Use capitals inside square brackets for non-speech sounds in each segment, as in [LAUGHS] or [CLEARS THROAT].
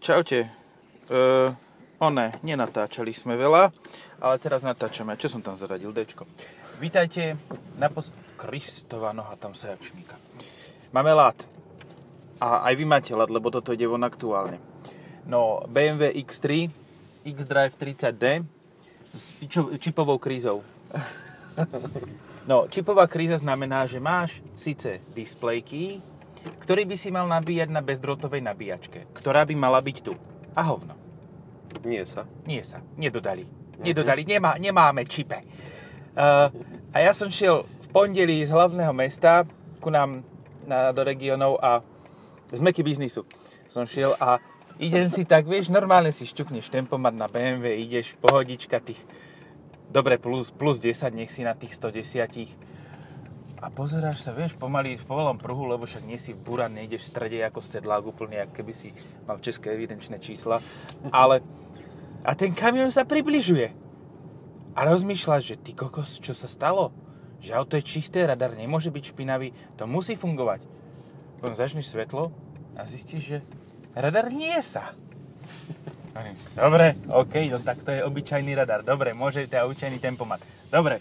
Čaute. Uh, one, nenatáčali sme veľa, ale teraz natáčame. Čo som tam zaradil? Dčko. Vítajte na pos... Kristova noha tam sa jak šmíka. Máme lát. A aj vy máte lát, lebo toto ide von aktuálne. No, BMW X3, X-Drive 30D s čipovou krízou. [LAUGHS] No, čipová kríza znamená, že máš síce displejky, ktorý by si mal nabíjať na bezdrôtovej nabíjačke, ktorá by mala byť tu. A hovno. Nie sa. Nie sa. Nedodali. Nedodali. Nemá, nemáme čipe. Uh, a ja som šiel v pondelí z hlavného mesta ku nám na, do regionov a z meky biznisu som šiel a idem si tak, vieš, normálne si šťukneš tempomat na BMW, ideš pohodička tých, dobre, plus, plus 10, nech si na tých 110 a pozeráš sa, vieš, pomaly v povolom pruhu, lebo však nie si buran, nejdeš v strede ako sedlák úplne, ako keby si mal české evidenčné čísla, ale a ten kamion sa približuje. A rozmýšľaš, že ty kokos, čo sa stalo? Že auto je čisté, radar nemôže byť špinavý, to musí fungovať. Potom začneš svetlo a zistíš, že radar nie sa. Dobre, OK, no tak to je obyčajný radar. Dobre, môže to je obyčajný tempomat. Dobre,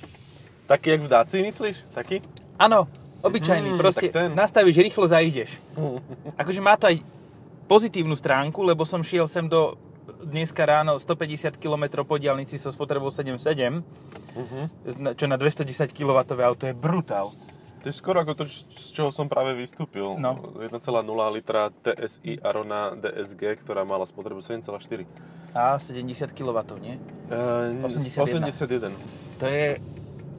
Taký, jak v Daci, myslíš? Taký? Áno, obyčajný, Mm, proste ten. nastavíš rýchlo zajdeš. Akože má to aj pozitívnu stránku, lebo som šiel sem do dneska ráno 150 km po diálnici so spotrebou 7.7, Mhm. na- čo na 210 kW auto je brutál. To je skoro ako to, z čoho som práve vystúpil. No. 1,0 litra TSI Arona DSG, ktorá mala spotrebu 7,4. A 70 kW, nie? Uh, 81. 81. To je,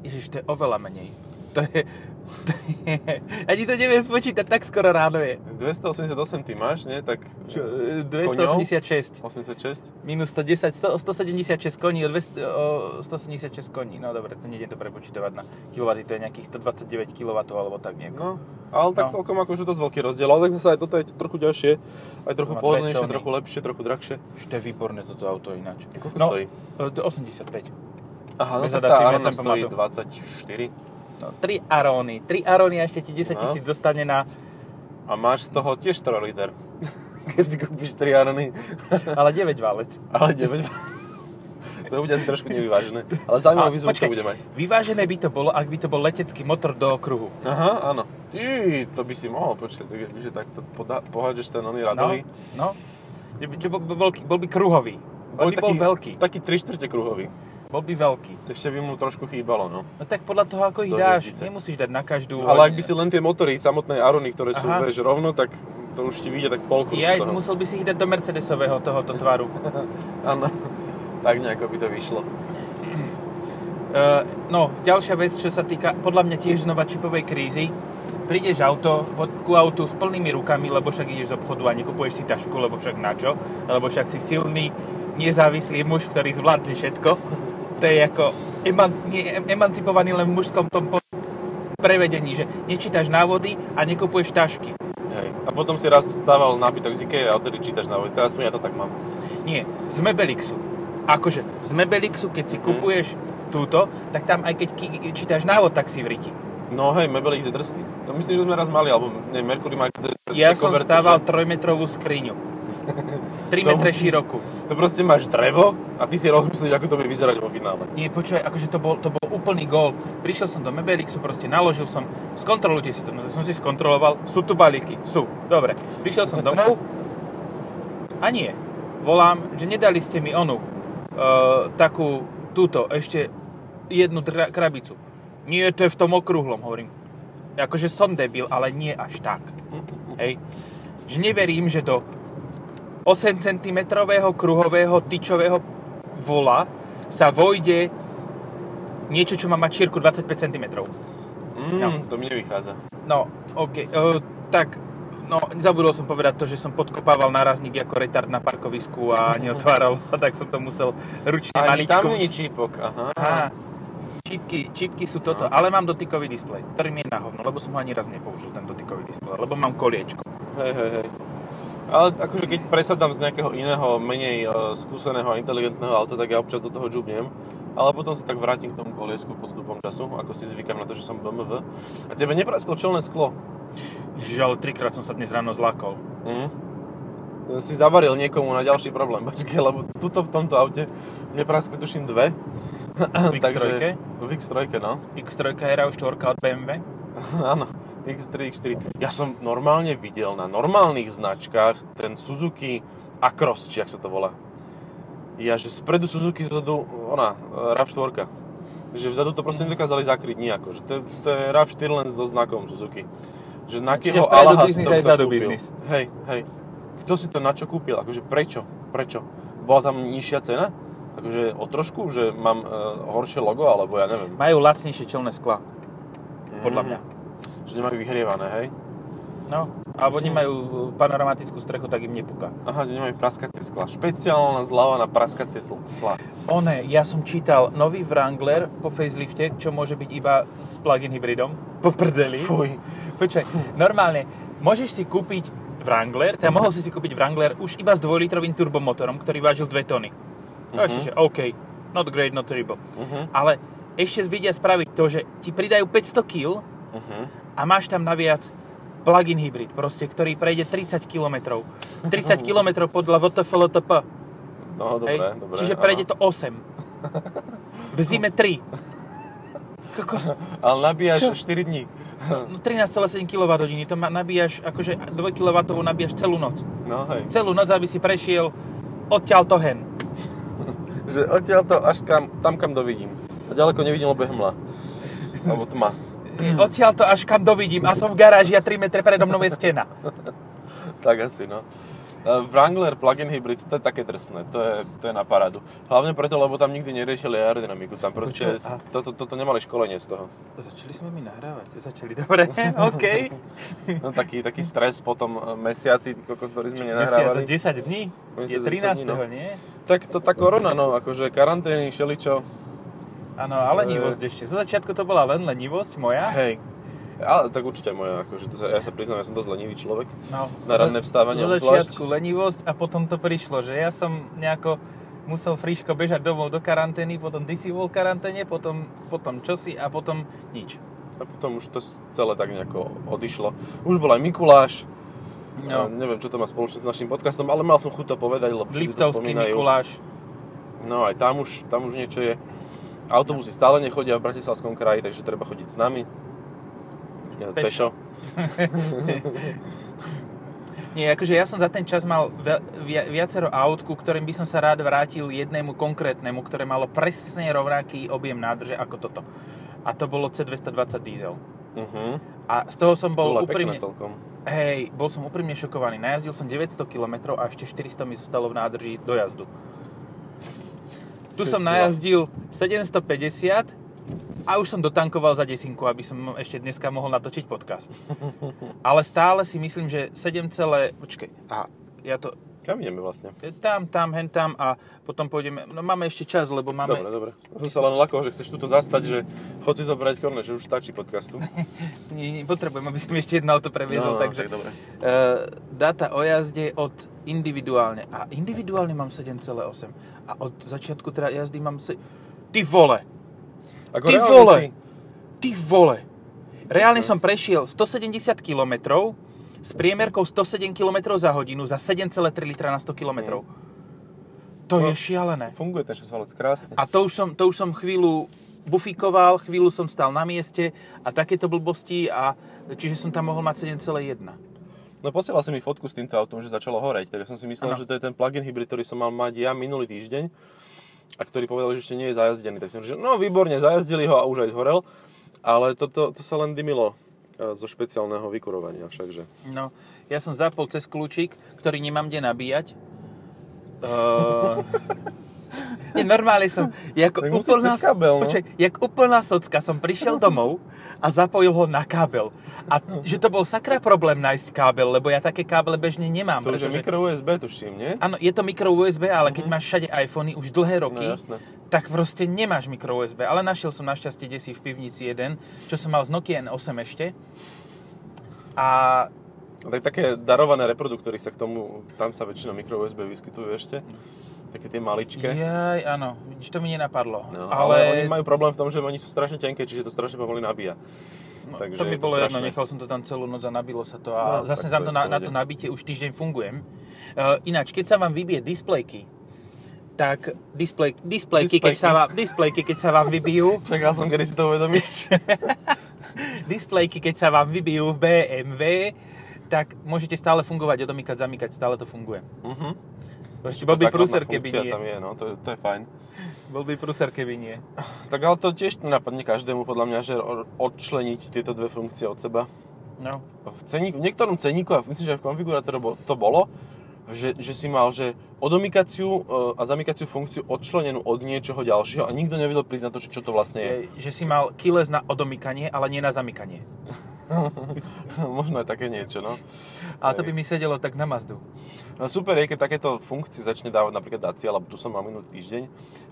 ježiš, to je oveľa menej. To je, [LAUGHS] ani to neviem spočítať, tak skoro ráno je. 288 ty máš, nie? Tak Čo, e, 286 86? minus 110, 100, 176 koní o, 200, o 176 koní. No dobre, to nejde to prepočítavať na kW, to je nejakých 129 kW alebo tak nejako. No, ale tak No. celkom akože dosť veľký rozdiel. Ale tak zase aj toto je trochu ďalšie, aj trochu dve pohodlnejšie, trochu lepšie, trochu drahšie. Už to je výborné toto auto ináč. Koľko no, stojí? e, to 85. Aha, no tak tá Arona stojí tempomatu. 24. No, 3 aróny. 3 aróny a ešte ti 10 No. tisíc zostane na... A máš z toho tiež 4 liter. [LAUGHS] Keď si kúpiš 3 Arony. Ale 9 válec. [LAUGHS] Ale 9. to bude asi trošku nevyvážené. Ale zaujímavý zvuk to bude mať. vyvážené by to bolo, ak by to bol letecký motor do okruhu. Aha, áno. Ty, to by si mohol, počkať, tak, že takto poda- pohádžeš ten oný No, radový. no. Že bol, bol, bol by kruhový. Bol by bol veľký. Taký 3 štvrte kruhový. Bol by veľký. Ešte by mu trošku chýbalo, no. No tak podľa toho, ako ich Do dáš, hviezdice. nemusíš dať na každú. Ale ak by si len tie motory samotnej Arony, ktoré sú Aha. vieš, rovno, tak to už ti vyjde tak polkruh Ja z toho. musel by si ich dať do Mercedesového tohoto tvaru. [LAUGHS] Áno. Tak nejako by to vyšlo. Uh, no, ďalšia vec, čo sa týka, podľa mňa tiež znova čipovej krízy. Prídeš auto, ku autu s plnými rukami, lebo však ideš z obchodu a nekupuješ si tašku, lebo však na čo? Lebo však si silný, nezávislý muž, ktorý zvládne všetko. To je ako eman, nie, em- emancipovaný len v mužskom tom po- prevedení, že nečítaš návody a nekupuješ tašky. Hej. A potom si raz stával nábytok z Ikea a odtedy čítaš návod. Teraz aspoň ja to tak mám. Nie, z Mebelixu. Akože z Mebelixu, keď si kupuješ túto, tak tam aj keď ki- čítaš návod, tak si v riti. No hej, Mebelix je drsný. To myslím, že sme raz mali, alebo nie, Mercury má... Ja som stával že- trojmetrovú skriňu. [LAUGHS] 3 To metre širokú. To proste máš drevo a ty si rozmyslíš, ako to bude vyzerať vo finále. Nie, počúvaj, akože to bol, to bol úplný gól. Prišiel som do Mebelixu, proste naložil som, skontrolujte si to, no som si skontroloval, sú tu balíky, sú, dobre. Prišiel som domov a nie, volám, že nedali ste mi onu, uh, takú, túto, ešte jednu dra- krabicu. Nie, to je v tom okrúhlom, hovorím. Akože som debil, ale nie až tak. Hej. Že neverím, že do 8 cm kruhového tyčového vola sa vojde niečo, čo má mať šírku 25 cm. Mm, No. To mi nevychádza. No, OK. Uh, tak, no, zabudol som povedať to, že som podkopával nárazník ako retard na parkovisku a neotváral sa, tak som to musel ručne Ani maličko. tam není čípok, aha. Aha. Čipky, čipky sú toto, No. ale mám dotykový displej, ktorý mi je na hovno, lebo som ho ani raz nepoužil, ten dotykový displej, lebo mám koliečko. Hej, hej, hej. Ale akože keď presadám z nejakého iného, menej uh, skúseného a inteligentného auta, tak ja občas do toho džubnem. Ale potom sa tak vrátim k tomu koliesku postupom času, ako si zvykam na to, že som BMW. A tebe neprasklo čelné sklo. Ježiš, ale trikrát som sa dnes ráno zlákol. Mm. si zavaril niekomu na ďalší problém. [LAUGHS] Počkej, lebo tuto v tomto aute mne praskli tuším dve. V X3? v X3, no. X3 je RAV4 od BMW. [LAUGHS] Áno, X3, X4. Ja som normálne videl na normálnych značkách ten Suzuki Acros, či ak sa to volá. Ja, že spredu Suzuki, zadu ona, e, RAV4. Že vzadu to proste nedokázali zakryť nejako. Že to, to je RAV4 len so znakom Suzuki. Že na Allaha si biznis to aj vzadu biznis. Hej, hej. Kto si to na čo kúpil? Akože prečo? Prečo? Bola tam nižšia cena? Akože o trošku, že mám uh, horšie logo, alebo ja neviem. Majú lacnejšie čelné skla. Podľa Mm. mňa. Že nemajú vyhrievané, hej? No, alebo nemajú panoramatickú strechu, tak im nepúka. Aha, že nemajú praskacie skla. Špeciálna zľava na praskacie skla. One, ja som čítal nový Wrangler po facelifte, čo môže byť iba s plug-in hybridom. Po prdeli. Fuj. Počkaj, normálne, môžeš si kúpiť Wrangler, teda mohol si si kúpiť Wrangler už iba s 2-litrovým turbomotorom, ktorý vážil 2 tony. No, Mhm. čiže OK, not great, not terrible. Uh-huh. Ale ešte vedia spraviť to, že ti pridajú 500 kg Uh-huh. A máš tam naviac plug-in hybrid, proste, ktorý prejde 30 km. 30 km podľa VTFLTP. No, dobre, hej? dobre. Čiže áno. prejde to 8. [LAUGHS] V zime 3. Kokos. Ale nabíjaš Čo? 4 dní. No 13,7 kWh, to ma- nabíjaš, akože 2 kW nabíjaš celú noc. No hej. Celú noc, aby si prešiel odtiaľ to hen. [LAUGHS] Že odtiaľ to až kam, tam, kam dovidím. A ďaleko nevidím, lebo je hmla. Alebo tma. Odtiaľ to až kam dovidím a som v garáži a 3 metre predo mnou je stena. [LAUGHS] Tak asi, no. Uh, Wrangler plug-in hybrid, to je také drsné, to je, to je na parádu. Hlavne preto, lebo tam nikdy neriešili aerodynamiku, tam proste, Počúvaj, a- toto, toto nemali školenie z toho. Začali sme mi nahrávať. Začali, dobre, [LAUGHS] OK. No taký, taký stres po tom eh, mesiaci, kokos, ktorý sme Mesiac nenahrávali. 10 dní? Mesiac Je a 10 13. dní, no. nie? Tak to tá korona, no, akože karantény, šeličo. Áno, a lenivosť ešte. Zo začiatku to bola len lenivosť moja. Hej. Ale tak určite moja, akože to sa, ja sa priznám, ja som dosť lenivý človek. No, Na ranné vstávanie Zo začiatku lenivosť a potom to prišlo, že ja som nejako musel fríško bežať domov do karantény, potom ty si bol v karanténe, potom, potom čosi a potom nič. A potom už to celé tak nejako odišlo. Už bol aj Mikuláš. No. Neviem, čo to má spoločné s našim podcastom, ale mal som chuť to povedať, lebo všetci to Liptovský spomínajú. Mikuláš. No aj tam už, tam už niečo je. Autobusy stále nechodia v Bratislavskom kraji, takže treba chodiť s nami. Ja, Pešo. [LAUGHS] Nie, akože ja som za ten čas mal viacero aut, ku ktorým by som sa rád vrátil jednému konkrétnemu, ktoré malo presne rovnaký objem nádrže ako toto. A to bolo C220 diesel. Uh-huh. A z toho som Bol bol to úprimne... celkom. Hej, bol som úprimne šokovaný. Najazdil som 900 km a ešte 400 mi zostalo v nádrži do jazdu. Tu som najazdil 750 a už som dotankoval za desinku, aby som ešte dneska mohol natočiť podcast. [LAUGHS] Ale stále si myslím, že 7, celé- počkej, a ja to Kam ideme vlastne? tam, tam, hen tam a potom pôjdeme, no máme ešte čas, lebo máme... Dobre, dobre. Ja som sa len lakol, že chceš tuto zastať, že chod si zobrať korne, že už stačí podcastu. [LAUGHS] Nie, nie, potrebujem, aby som ešte jedno auto previezol, No, no, takže... tak dobre. Uh, dáta o jazde od individuálne. A individuálne mám 7,8. A od začiatku teda jazdy mám... Se... Ty vole! Ako Ty vole! si- Ty vole! Reálne som prešiel 170 km s priemerkou 107 km za hodinu za 7,3 litra na 100 km. To No. je šialené. Funguje ten šesťvalec krásne. A to už som, to už som chvíľu bufikoval, chvíľu som stal na mieste a takéto blbosti a čiže som tam mohol mať 7,1. No posielal si mi fotku s týmto autom, že začalo horeť, tak ja som si myslel, Áno. že to je ten plug-in hybrid, ktorý som mal mať ja minulý týždeň a ktorý povedal, že ešte nie je zajazdený. Tak som že no výborne, zajazdili ho a už aj zhorel, ale toto to sa len dymilo zo špeciálneho vykurovania všakže. No, ja som zapol cez kľúčik, ktorý nemám kde nabíjať. Uh, [LAUGHS] [LAUGHS] nie, normálne som, jak úplná, cez kábel, no. počkaj, jak úplná socka som prišiel domov a zapojil ho na kábel. A že to bol sakra problém nájsť kábel, lebo ja také káble bežne nemám. To už je pretože- mikro USB, tuším, nie? Áno, je to micro USB, ale keď máš všade iPhony už dlhé roky, No, jasné. tak proste nemáš micro USB. Ale našiel som našťastie desi v pivnici jeden, čo som mal z Nokia N8 ešte. A Tak také darované reproduktory sa k tomu, tam sa väčšinou mikro USB vyskytujú ešte. Také tie maličké. Jaj, áno, vidíš, to mi nenapadlo. No, ale... ale, oni majú problém v tom, že oni sú strašne tenké, čiže to strašne pomaly nabíja. No, Takže to mi je bolo jedno, nechal som to tam celú noc a nabilo sa to a No, zase za to na, na to nabitie už týždeň fungujem. Uh, ináč, keď sa vám vybije displejky, tak displej, displejky, keď Displejky. sa vám, displejky, keď sa vám vybijú, [LAUGHS] Čakal som, kedy si to uvedomíš. [LAUGHS] displejky, keď sa vám vybijú v BMW, tak môžete stále fungovať, odomýkať, zamykať, stále to funguje. Mhm. Ešte bol by prúser, keby nie. tam je, no, to, to je fajn. Bol by prúser, keby nie. Tak ale to tiež nenapadne každému podľa mňa, že odčleniť tieto dve funkcie od seba. No. V, ceníku, v niektorom ceníku, a myslím, že aj v konfigurátore to bolo, že, že si mal, že odomykaciu e, a zamykaciu funkciu odčlenenú od niečoho ďalšieho a nikto nevedel na to, čo to vlastne je. Že si mal keyless na odomykanie, ale nie na zamykanie. [LAUGHS] Možno aj také niečo, no. A to by mi sedelo tak na Mazdu. No super je, keď takéto funkcie začne dávať napríklad Dacia, lebo tu som mal minulý týždeň.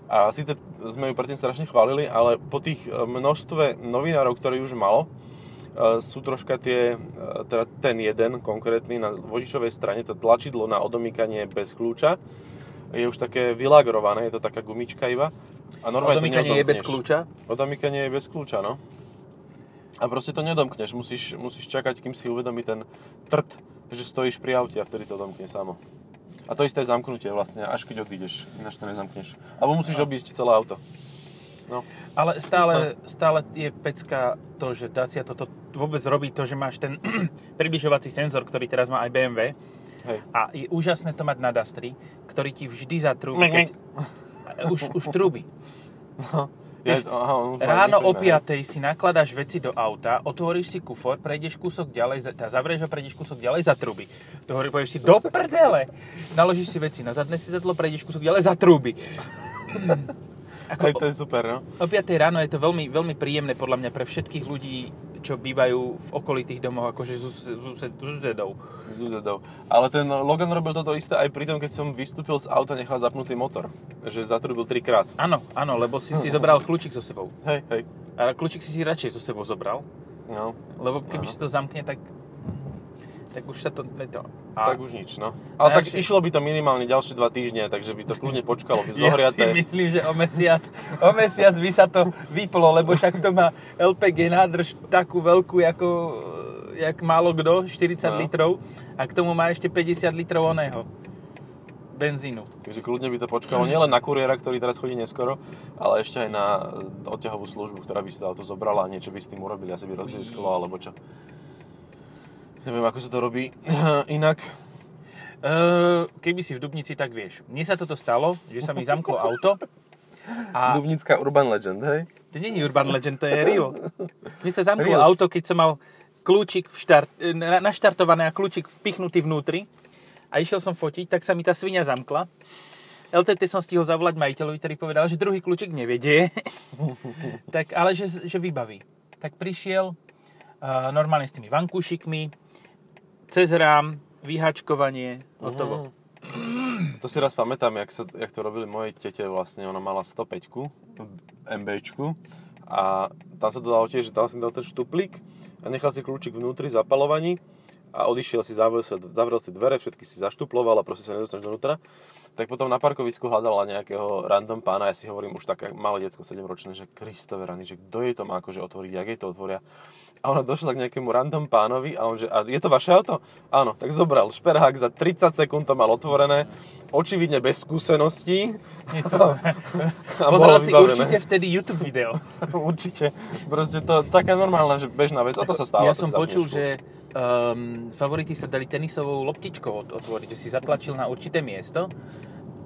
A síce sme ju predtým strašne chválili, ale po tých e, množstve novinárov, ktoré už malo, e, sú troška tie, e, teda ten jeden konkrétny na vodičovej strane, to tlačidlo na odomýkanie bez kľúča, je už také vylagrované, je to taká gumička iba. A normálne to Odomykanie je bez kľúča? Odomykanie je bez kľúča, no. A proste to nedomkneš, musíš, musíš čakať, kým si uvedomí ten trt, že stojíš pri aute a vtedy to domkne samo. A to isté zamknutie vlastne, až keď odídeš, ináč to nezamkneš. Alebo musíš obísť celé auto. No, Ale stále, stále je pecka to, že Dacia toto vôbec robí to, že máš ten [CLEARS THROAT] približovací senzor, ktorý teraz má aj BMW. hej. A je úžasné to mať na Dastri, ktorý ti vždy zatrúbi, keď... [LAUGHS] Už, už trúbi. Ja, Vieš, aha, on Ráno o iné. 5 si nakladáš veci do auta, otvoríš si kufor, prejdeš kúsok ďalej, za- teda zavrieš ho, prejdeš kúsok ďalej, zatrúbi. To hovorí, povieš si, do prdele! Naložíš si veci na zadné sedadlo, prejdeš kúsok ďalej, zatrúbi. Ako, [LAUGHS] Hej, to je super, no. O 5 ráno je to veľmi, veľmi príjemné podľa mňa pre všetkých ľudí, čo bývajú v okolitých domoch, akože susedov. Z UZD-ov. Ale ten Logan robil toto isté aj pri tom, keď som vystúpil z auta, nechal zapnutý motor. Že zatrubil trikrát. Áno, áno, lebo si si zobral kľúčik so sebou. Hej, hej. A kľúčik si si radšej so sebou zobral, No, lebo keby si to zamkne, tak tak už sa to... to. A tak už nič, no. Ale tak išlo by to minimálne ďalšie dva týždne, takže by to kľudne počkalo, by [LAUGHS] ja si zohriaté. myslím, že o mesiac, o mesiac by sa to vyplo, lebo však to má LPG nádrž takú veľkú, ako jak málo kto, 40 No. litrov, a k tomu má ešte 50 litrov oného benzínu. Takže kľudne by to počkalo nielen na kuriéra, ktorý teraz chodí neskoro, ale ešte aj na e, odťahovú službu, ktorá by si to auto zobrala a niečo by s tým urobili, asi by rozbili sklo alebo čo. Neviem, ako sa to robí [LAUGHS] inak. Uh, keby si v Dubnici, tak vieš. Mne sa toto stalo, že sa mi zamklo auto a Dubnická Urban Legend, hej? to je Urban Legend, to je real. Mne sa zamklo Reals. auto, keď som mal kľúčik štart, e, na- naštartované a kľúčik vpichnutý vnútri a išiel som fotiť, tak sa mi tá svinia zamkla. LTT som stihol zavolať majiteľovi, ktorý povedal, že druhý kľúčik nevedie, [LAUGHS] tak, ale že, že vybaví. Tak prišiel uh, normálne s tými vankúšikmi, cez rám, vyhačkovanie, hotovo. To si raz pamätám, jak, sa, jak to robili mojej tete vlastne, ona mala 105 MBčku a tam sa to dalo tiež, že dal si dal ten štuplík a nechal si kľúčik vnútri zapalovaní a odišiel si, zavrel si, zavrel si dvere, všetky si zaštuploval a proste sa nedostaneš dovnútra. Tak potom na parkovisku hľadala nejakého random pána, ja si hovorím už také malé decko 7 ročné, že Kristove rany, že kto je to má akože otvoriť, jak jej to otvoria. A ona došla k nejakému random pánovi a on že, a je to vaše auto? Áno, tak zobral šperhák, za 30 sekúnd to mal otvorené, očividne bez skúseností. Nie, to... [LAUGHS] A [LAUGHS] Pozeral si vybavené. určite vtedy YouTube video. [LAUGHS] Určite. Proste to taká normálna, že bežná vec. A to sa stáva. ja som počul, že um, favority sa dali tenisovou loptičkou ot- otvoriť, že si zatlačil na určité miesto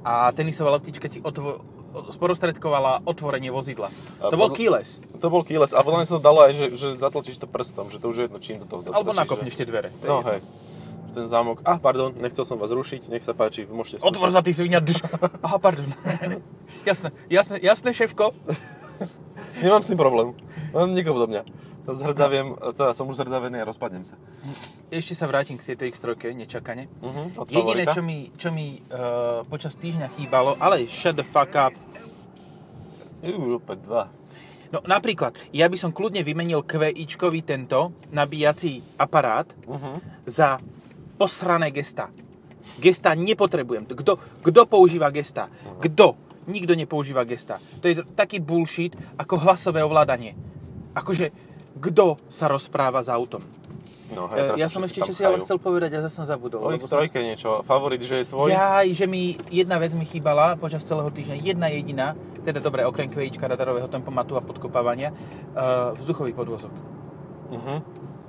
a tenisová loptička ti otvo- sprostredkovala otvorenie vozidla. A to bol keyless. To bol keyless. A potom sa to dalo aj, že, že zatlačíš to prstom, že to už je jedno, čím do toho zatlačíš. Alebo nakopneš že... tie dvere. No hej. Ten zámok. Ah, pardon, nechcel som vás rušiť, nech sa páči, môžete... Otvor za ty svinia. [LAUGHS] Aha, pardon. jasné, jasné, jasné, šéfko. Nemám s tým problém. Len nikoho do mňa. To zhrdzaviem, teda som už zhrdzavený a rozpadnem sa. Ešte sa vrátim k tejto X3, nečakane. Uh-huh, Jediné, čo mi, čo mi uh, počas týždňa chýbalo, ale shut the fuck up, opäť dva. No napríklad, ja by som kľudne vymenil QIčkový tento nabíjací aparát Uh-huh. za posrané gesta. Gesta nepotrebujem. Kto, kto používa gesta? Kto? Nikto nepoužíva gesta. To je taký bullshit ako hlasové ovládanie. Akože kto sa rozpráva s autom. No, E, teraz ja som ešte čo si ale chcel povedať a zase som zabudol. O lebo som- X3 niečo, favorit, že je tvoj? Jaj, že mi jedna vec mi chýbala počas celého týždňa, jedna jediná, teda dobre, okrem kvejíčka radarového tempomatu a podkopávania, uh, vzduchový podvozok. Mhm.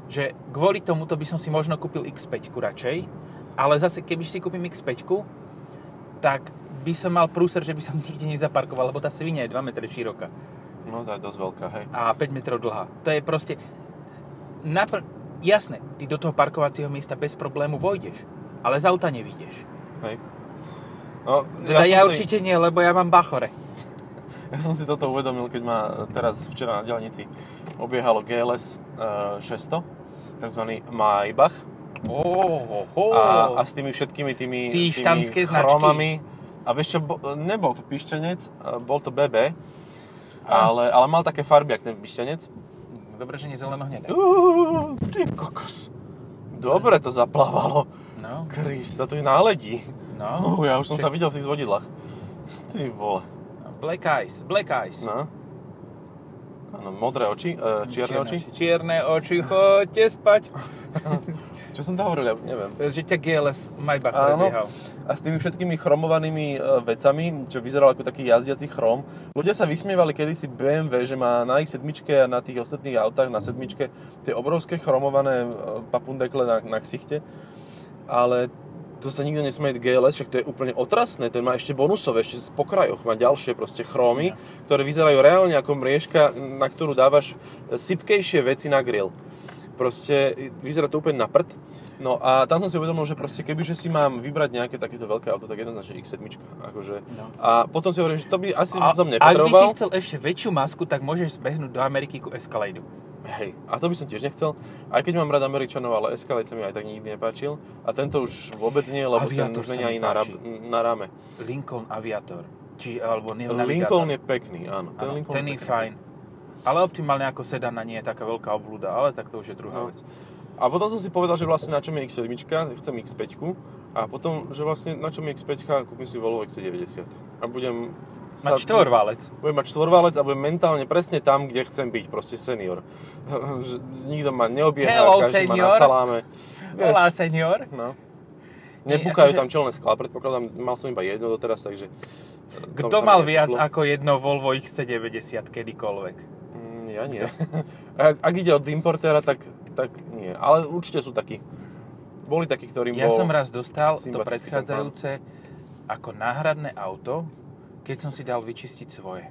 Že kvôli tomuto by som si možno kúpil X5 radšej, ale zase keby si kúpim X5, tak by som mal prúser, že by som nikde nezaparkoval, lebo tá svinia je 2 m široká No, tá je dosť veľká, hej. a 5 metrov dlhá. To je proste... Napr- Jasné, ty do toho parkovacieho miesta bez problému vojdeš, ale z auta nevídeš. hej. No, Teda ja, som si- určite nie, lebo ja mám bachore. [LAUGHS] Ja som si toto uvedomil, keď ma teraz včera na diaľnici obiehalo GLS eh, 600, takzvaný Maybach. Oh, oh, A, a s tými všetkými tými, tými značky. chromami. A vieš čo, bo, nebol to píšťanec, eh, bol to BB, ale, ale mal také farby, jak ten píšťanec. Dobre, že nie zeleno hnedé. Uuu, ty kokos. Dobre to zaplávalo. No, Krista, to je náledí. no. Uh, ja už som sa videl v tých zvodidlách. Ty vole. Black eyes, black eyes. No. Áno, modré oči, e, čierne oči. Čierne oči, choďte spať. [LAUGHS] Čo som to hovoril, ja neviem. Že ťa GLS Maybach Áno. prebiehal. A s tými všetkými chromovanými e, vecami, čo vyzeral ako taký jazdiaci chrom, ľudia sa vysmievali kedysi BMW, že má na ich sedmičke a na tých ostatných autách na sedmičke tie obrovské chromované e, papundekle na, na ksichte. Ale to sa nikto nesmie GLS, však to je úplne otrasné, ten má ešte bonusové, ešte z pokrajoch má ďalšie proste chrómy, ktoré vyzerajú reálne ako mriežka, na ktorú dávaš sypkejšie veci na grill. Proste vyzerá to úplne na prd. No a tam som si uvedomil, že proste kebyže si mám vybrať nejaké takéto veľké auto, tak jednoznačne X7. Akože. No. A potom si hovorím, že to by asi A, som ak by si nepotreboval. chcel ešte väčšiu masku, tak môžeš zbehnúť do Ameriky ku Escalade. Hej, a to by som tiež nechcel. Aj keď mám rád Američanov, ale Escalade sa mi aj tak nikdy nepáčil. A tento už vôbec nie, lebo Aviator ten už není ani na, rab- na rame. Lincoln Aviator. Či, alebo nie, Lincoln je pekný, áno. Ten, Áno, Lincoln ten je pekný. fajn. Ale optimálne ako sedana nie je taká veľká oblúda, ale tak to už je druhá No. vec. A potom som si povedal, že vlastne na čom je X7, chcem X5 a potom, že vlastne na čom je X5, kúpim si Volvo XC90 a budem Mať štvorválec. Budem mať štvorválec a budem mentálne presne tam, kde chcem byť, proste senior. [LAUGHS] Nikto ma neobieha, Hello, každý ma na senior. saláme. Hola, senior. No. Nepúkajú akože- tam čelné sklá, predpokladám, mal som iba jedno doteraz, takže... Kto tam mal viac ako jedno Volvo XC90 kedykoľvek? Ja nie. [LAUGHS] ak, ak ide od importéra, tak, tak nie. Ale určite sú takí. Boli takí, ktorým Ja bol... som raz dostal to predchádzajúce ako náhradné auto, keď som si dal vyčistiť svoje.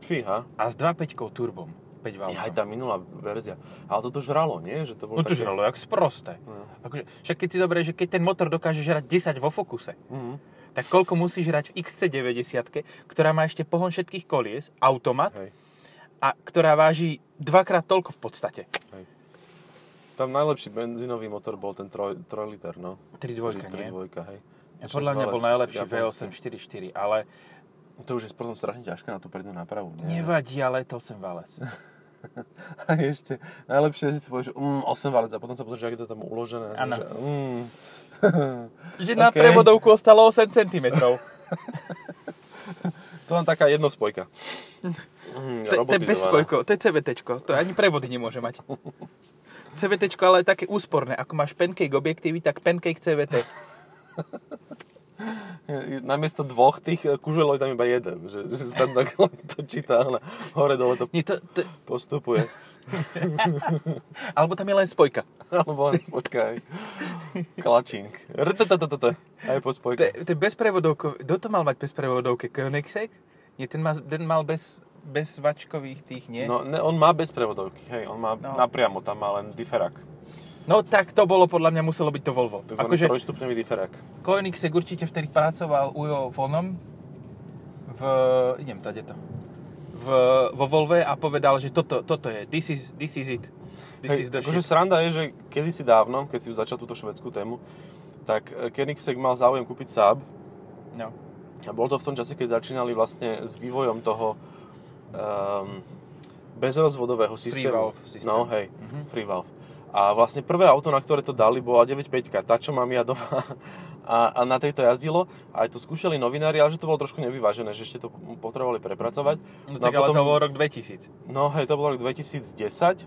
Fíha. A s 2.5 turbom. 5 Ja, aj valcom. tá minulá verzia. Ale toto žralo, nie? Že to bolo No to také... žralo, jak sprosté. No. Akože, však keď si dobre, že keď ten motor dokáže žrať 10 vo fokuse, Mhm. tak koľko musí žrať v XC90, ktorá má ešte pohon všetkých kolies, automat, Hej. A ktorá váži dvakrát toľko v podstate. Tam najlepší benzínový motor bol ten 3, liter, no. 3.2, nie? 3.2, hej. Ja podľa mňa bol najlepší japonský. V8 4.4, ale To už je potom strašne ťažké na tú prednú nápravu. Nie? nevadí, ale to 8 valec. [LAUGHS] A ešte najlepšie je, že si povieš, mm, 8 valec a potom sa pozrieš, ako je to tam uložené. Áno. Že, mm. [LAUGHS] Že na [LAUGHS] OK. prevodovku ostalo 8 cm. To len taká jednospojka. Mm, To, to je bez spojko, to je CVTčko, to ani prevody nemôže mať. CVTčko ale je také úsporné, ako máš pancake objektívy, tak pancake CVT. Namiesto dvoch tých eh, kuželov je tam iba jeden. Že, že sa tam [LAUGHS] to číta, ale hore dole to Nie, to, to, postupuje. [LAUGHS] alebo tam je len spojka. Alebo len spojka aj. Klačink. Aj po To spojke. to je bez prevodovkov, kto to mal mať bez prevodovky? Koenigsegg? Nie, ten, má, ten mal bez, bez vačkových tých, nie? No, ne, on má bez prevodovky, hej, on má No. napriamo, tam má len diferák. no tak to bolo, podľa mňa muselo byť to Volvo. Takzvaný Akože trojstupňový diferák. Koenigsegg určite vtedy pracoval Ujo Vonom v, idem tady to, v, vo Volve a povedal, že toto, toto je, this is, this is it. This is Hej, the akože sranda je, že kedysi dávno, keď si už začal túto švedskú tému, tak eh, Koenigsegg mal záujem kúpiť Saab No. a bol to v tom čase, keď začínali vlastne s vývojom toho um, bezrozvodového systému. valve systém. No, hej, Mhm. free valve. A vlastne prvé auto, na ktoré to dali, bola 9.5, tá, čo mám ja doma. a, a na tejto jazdilo. A aj to skúšali novinári, ale že to bolo trošku nevyvážené, že ešte to potrebovali prepracovať. No tak ale to bol rok 2000. No hej, to bol rok 2010,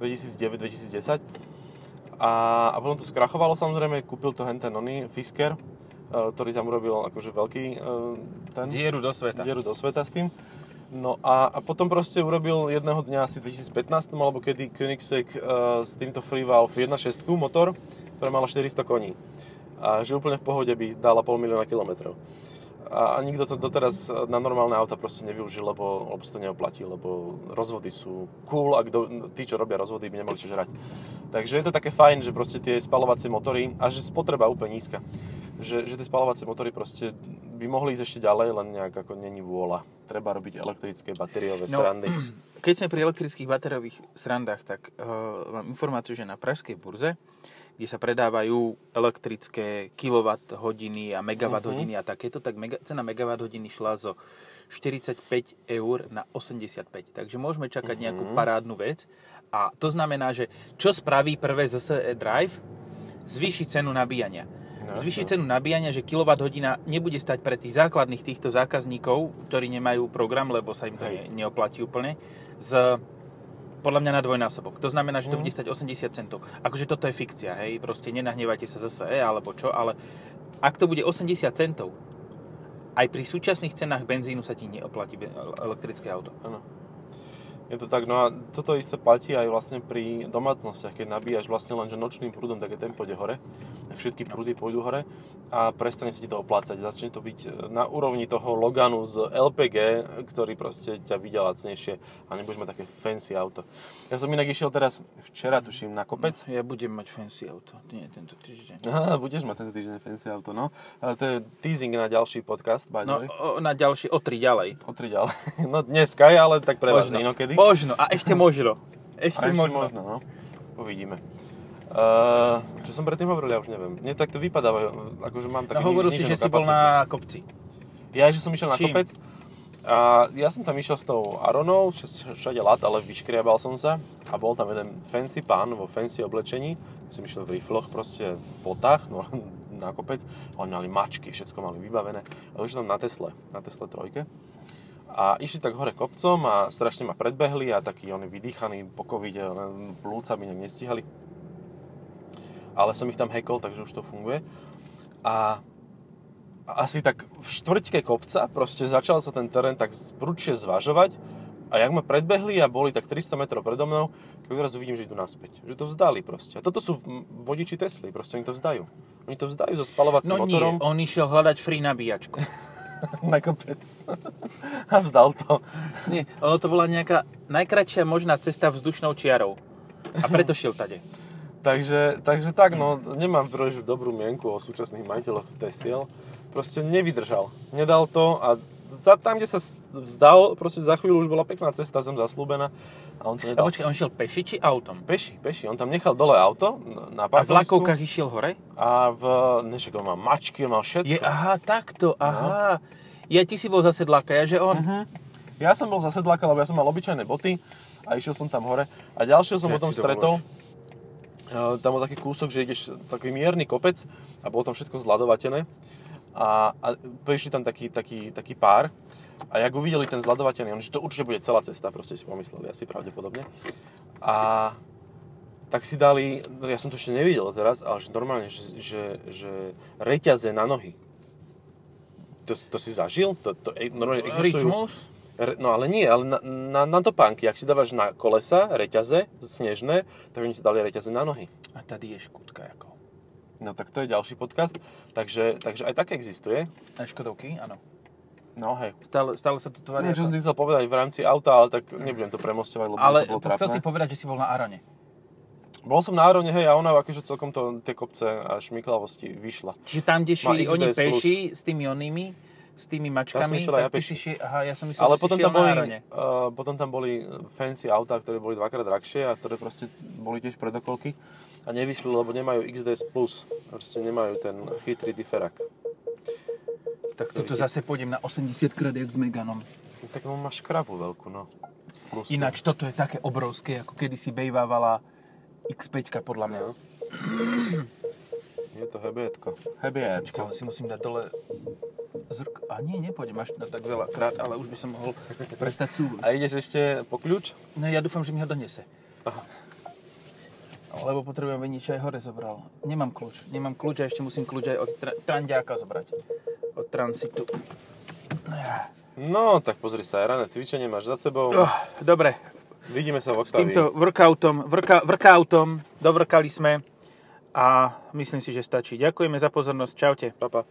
2009-2010. A, a potom to skrachovalo samozrejme, kúpil to henten oný, Fisker, e, ktorý tam urobil akože veľký e, ten... Dieru do sveta. Dieru do sveta s tým. No a, a potom proste urobil jedného dňa asi 2015 alebo kedy Koenigsegg uh, s týmto Freevalve 1.6 motor, ktorá mala 400 koní. A že úplne v pohode by dala pol milióna kilometrov. A, a nikto to doteraz na normálne auta proste nevyužil, lebo, lebo sa to neoplatí, lebo rozvody sú cool a kdo, tí, čo robia rozvody, by nemali čo žrať. Takže je to také fajn, že proste tie spalovacie motory, a že spotreba úplne nízka, že, že tie spalovacie motory proste by mohli ísť ešte ďalej, len nejak ako není vôľa. Treba robiť elektrické batériové no, srandy. [CLEARS THROAT] Keď sme pri elektrických batériových srandách, tak uh, mám informáciu, že na pražskej burze, kde sa predávajú elektrické kilowatt hodiny a megawatt hodiny uh-huh. a takéto, tak mega, cena megawatt hodiny šla zo 45 eur na 85. Takže môžeme čakať uh-huh. nejakú parádnu vec. A to znamená, že čo spraví prvé ZSE Drive? Zvýši cenu nabíjania. No, Zvyšiť cenu nabíjania, že kWh nebude stať pre tých základných týchto zákazníkov, ktorí nemajú program, lebo sa im to ne, neoplatí úplne, z podľa mňa na dvojnásobok. To znamená, že to mm. bude stať 80 centov. Akože toto je fikcia, hej, proste nenahnevajte sa zase, e, alebo čo, ale ak to bude 80 centov, aj pri súčasných cenách benzínu sa ti neoplatí elektrické auto. Ano. Je to tak, no a toto isté platí aj vlastne pri domácnostiach, keď nabíjaš vlastne len že nočným prúdom, tak je ten pôjde hore, všetky prúdy pôjdu hore a prestane sa ti to oplácať. Začne to byť na úrovni toho Loganu z LPG, ktorý proste ťa vidia lacnejšie a nebudeš mať také fancy auto. Ja som inak išiel teraz včera, tuším, na kopec. Ja budem mať fancy auto, nie tento týždeň. Aha, budeš mať tento týždeň fancy auto, no. Ale to je teasing na ďalší podcast, by No, o, na ďalší, o tri ďalej. O tri ďalej. [LAUGHS] No dneska je, ale tak pre vás inokedy. Možno, a ešte možno. Ešte, ešte možno. možno, no. Uvidíme. Uh, čo som predtým hovoril, ja už neviem. Mne takto vypadáva, akože mám taký no, hovoril si, že si bol na kopci. Ja, že som išiel na kopec. A ja som tam išiel s tou Aronou, všade lat, ale vyškriabal som sa. A bol tam jeden fancy pán vo fancy oblečení. Som išiel v rifloch, proste v potách, no [LAUGHS] na kopec. Oni mali mačky, všetko mali vybavené. A už tam na Tesle, na Tesle trojke. A išli tak hore kopcom a strašne ma predbehli a takí oni vydýchaní po covide, plúca by nestíhali. Ale som ich tam hekol, takže už to funguje. A asi tak v štvrťke kopca proste začal sa ten terén tak prudšie zvažovať a jak ma predbehli a boli tak 300 metrov predo mnou, tak vyrazu vidím, že idú naspäť. Že to vzdali proste. A toto sú vodiči Tesly, proste oni to vzdajú. Oni to vzdajú so spalovacím no motorom. No nie, on išiel hľadať free nabíjačku. [LAUGHS] [LAUGHS] na kopec. A vzdal to. Nie, ono to bola nejaká najkračšia možná cesta vzdušnou čiarou. A preto šiel tade. [LAUGHS] takže, takže tak, no, nemám príliš dobrú mienku o súčasných majiteľoch Tesiel. Proste nevydržal. Nedal to a za, tam, kde sa vzdal, proste za chvíľu už bola pekná cesta, zem zaslúbená. A on to nedal. A počkaj, on šiel peši či autom? Peši, peši. On tam nechal dole auto na A v lakovkách išiel hore? A v... Nešak, on mal mačky, on mal všetko. Je, aha, takto, no. aha. No. Ja, ty si bol za sedláka, ja, že on? Uh-huh. Ja som bol za sedláka, lebo ja som mal obyčajné boty a išiel som tam hore. A ďalšieho som ja potom stretol. Uh, tam bol taký kúsok, že ideš taký mierny kopec a bolo tam všetko zladovatené. A, a prišli tam taký, taký, taký pár a jak uvideli ten zladovateľný, on, že to určite bude celá cesta, proste si pomysleli asi pravdepodobne. A tak si dali, ja som to ešte nevidel teraz, ale že normálne, že, že, že reťaze na nohy to, to si zažil? To, to, normálne existujú... Rytmus? No ale nie, ale na, na, na topánky, ak si dávaš na kolesa reťaze snežné, tak oni si dali reťaze na nohy. A tady je škúdka ako. No tak to je ďalší podcast. Takže, takže aj tak existuje. Aj škodovky, áno. No hej. Stále, stále sa to tvári. No, čo som ti chcel povedať v rámci auta, ale tak nebudem to premostovať, lebo ale to bolo chcel si povedať, že si bol na Arone. Bol som na Arone, hej, a ona akože celkom to, tie kopce a šmiklavosti vyšla. Čiže tam, kde šli oni peši s tými onými, s tými mačkami, ja tak ty si šiel, aha, ja som myslel, Ale že potom si tam boli, uh, potom tam boli fancy autá, ktoré boli dvakrát drahšie a ktoré proste boli tiež predokolky a nevyšli, lebo nemajú XDS+. Proste nemajú ten chytrý diferak. Tak toto zase pôjdem na 80 krát jak s Meganom. Tak on má škrabu veľkú, no. Plus Ináč toto je také obrovské, ako kedy si bejvávala X5 podľa mňa. Je to hebietko. Ale si musím dať dole zrk... A nie, nepôjdem až na tak veľa krát, ale už by som mohol prestať cúvať. A ideš ešte po kľúč? No ja dúfam, že mi ho donese. Lebo potrebujem vedieť, čo aj hore zobral. Nemám kľúč. Nemám kľúč a ešte musím kľúč aj od tra- trandiáka zobrať. Od transitu. No, tak pozri sa, aj rané cvičenie máš za sebou. Oh, dobre, Vidíme sa v s Octavii. týmto workoutom, worka, workoutom dovrkali sme a myslím si, že stačí. Ďakujeme za pozornosť. Čaute. Pa, pa.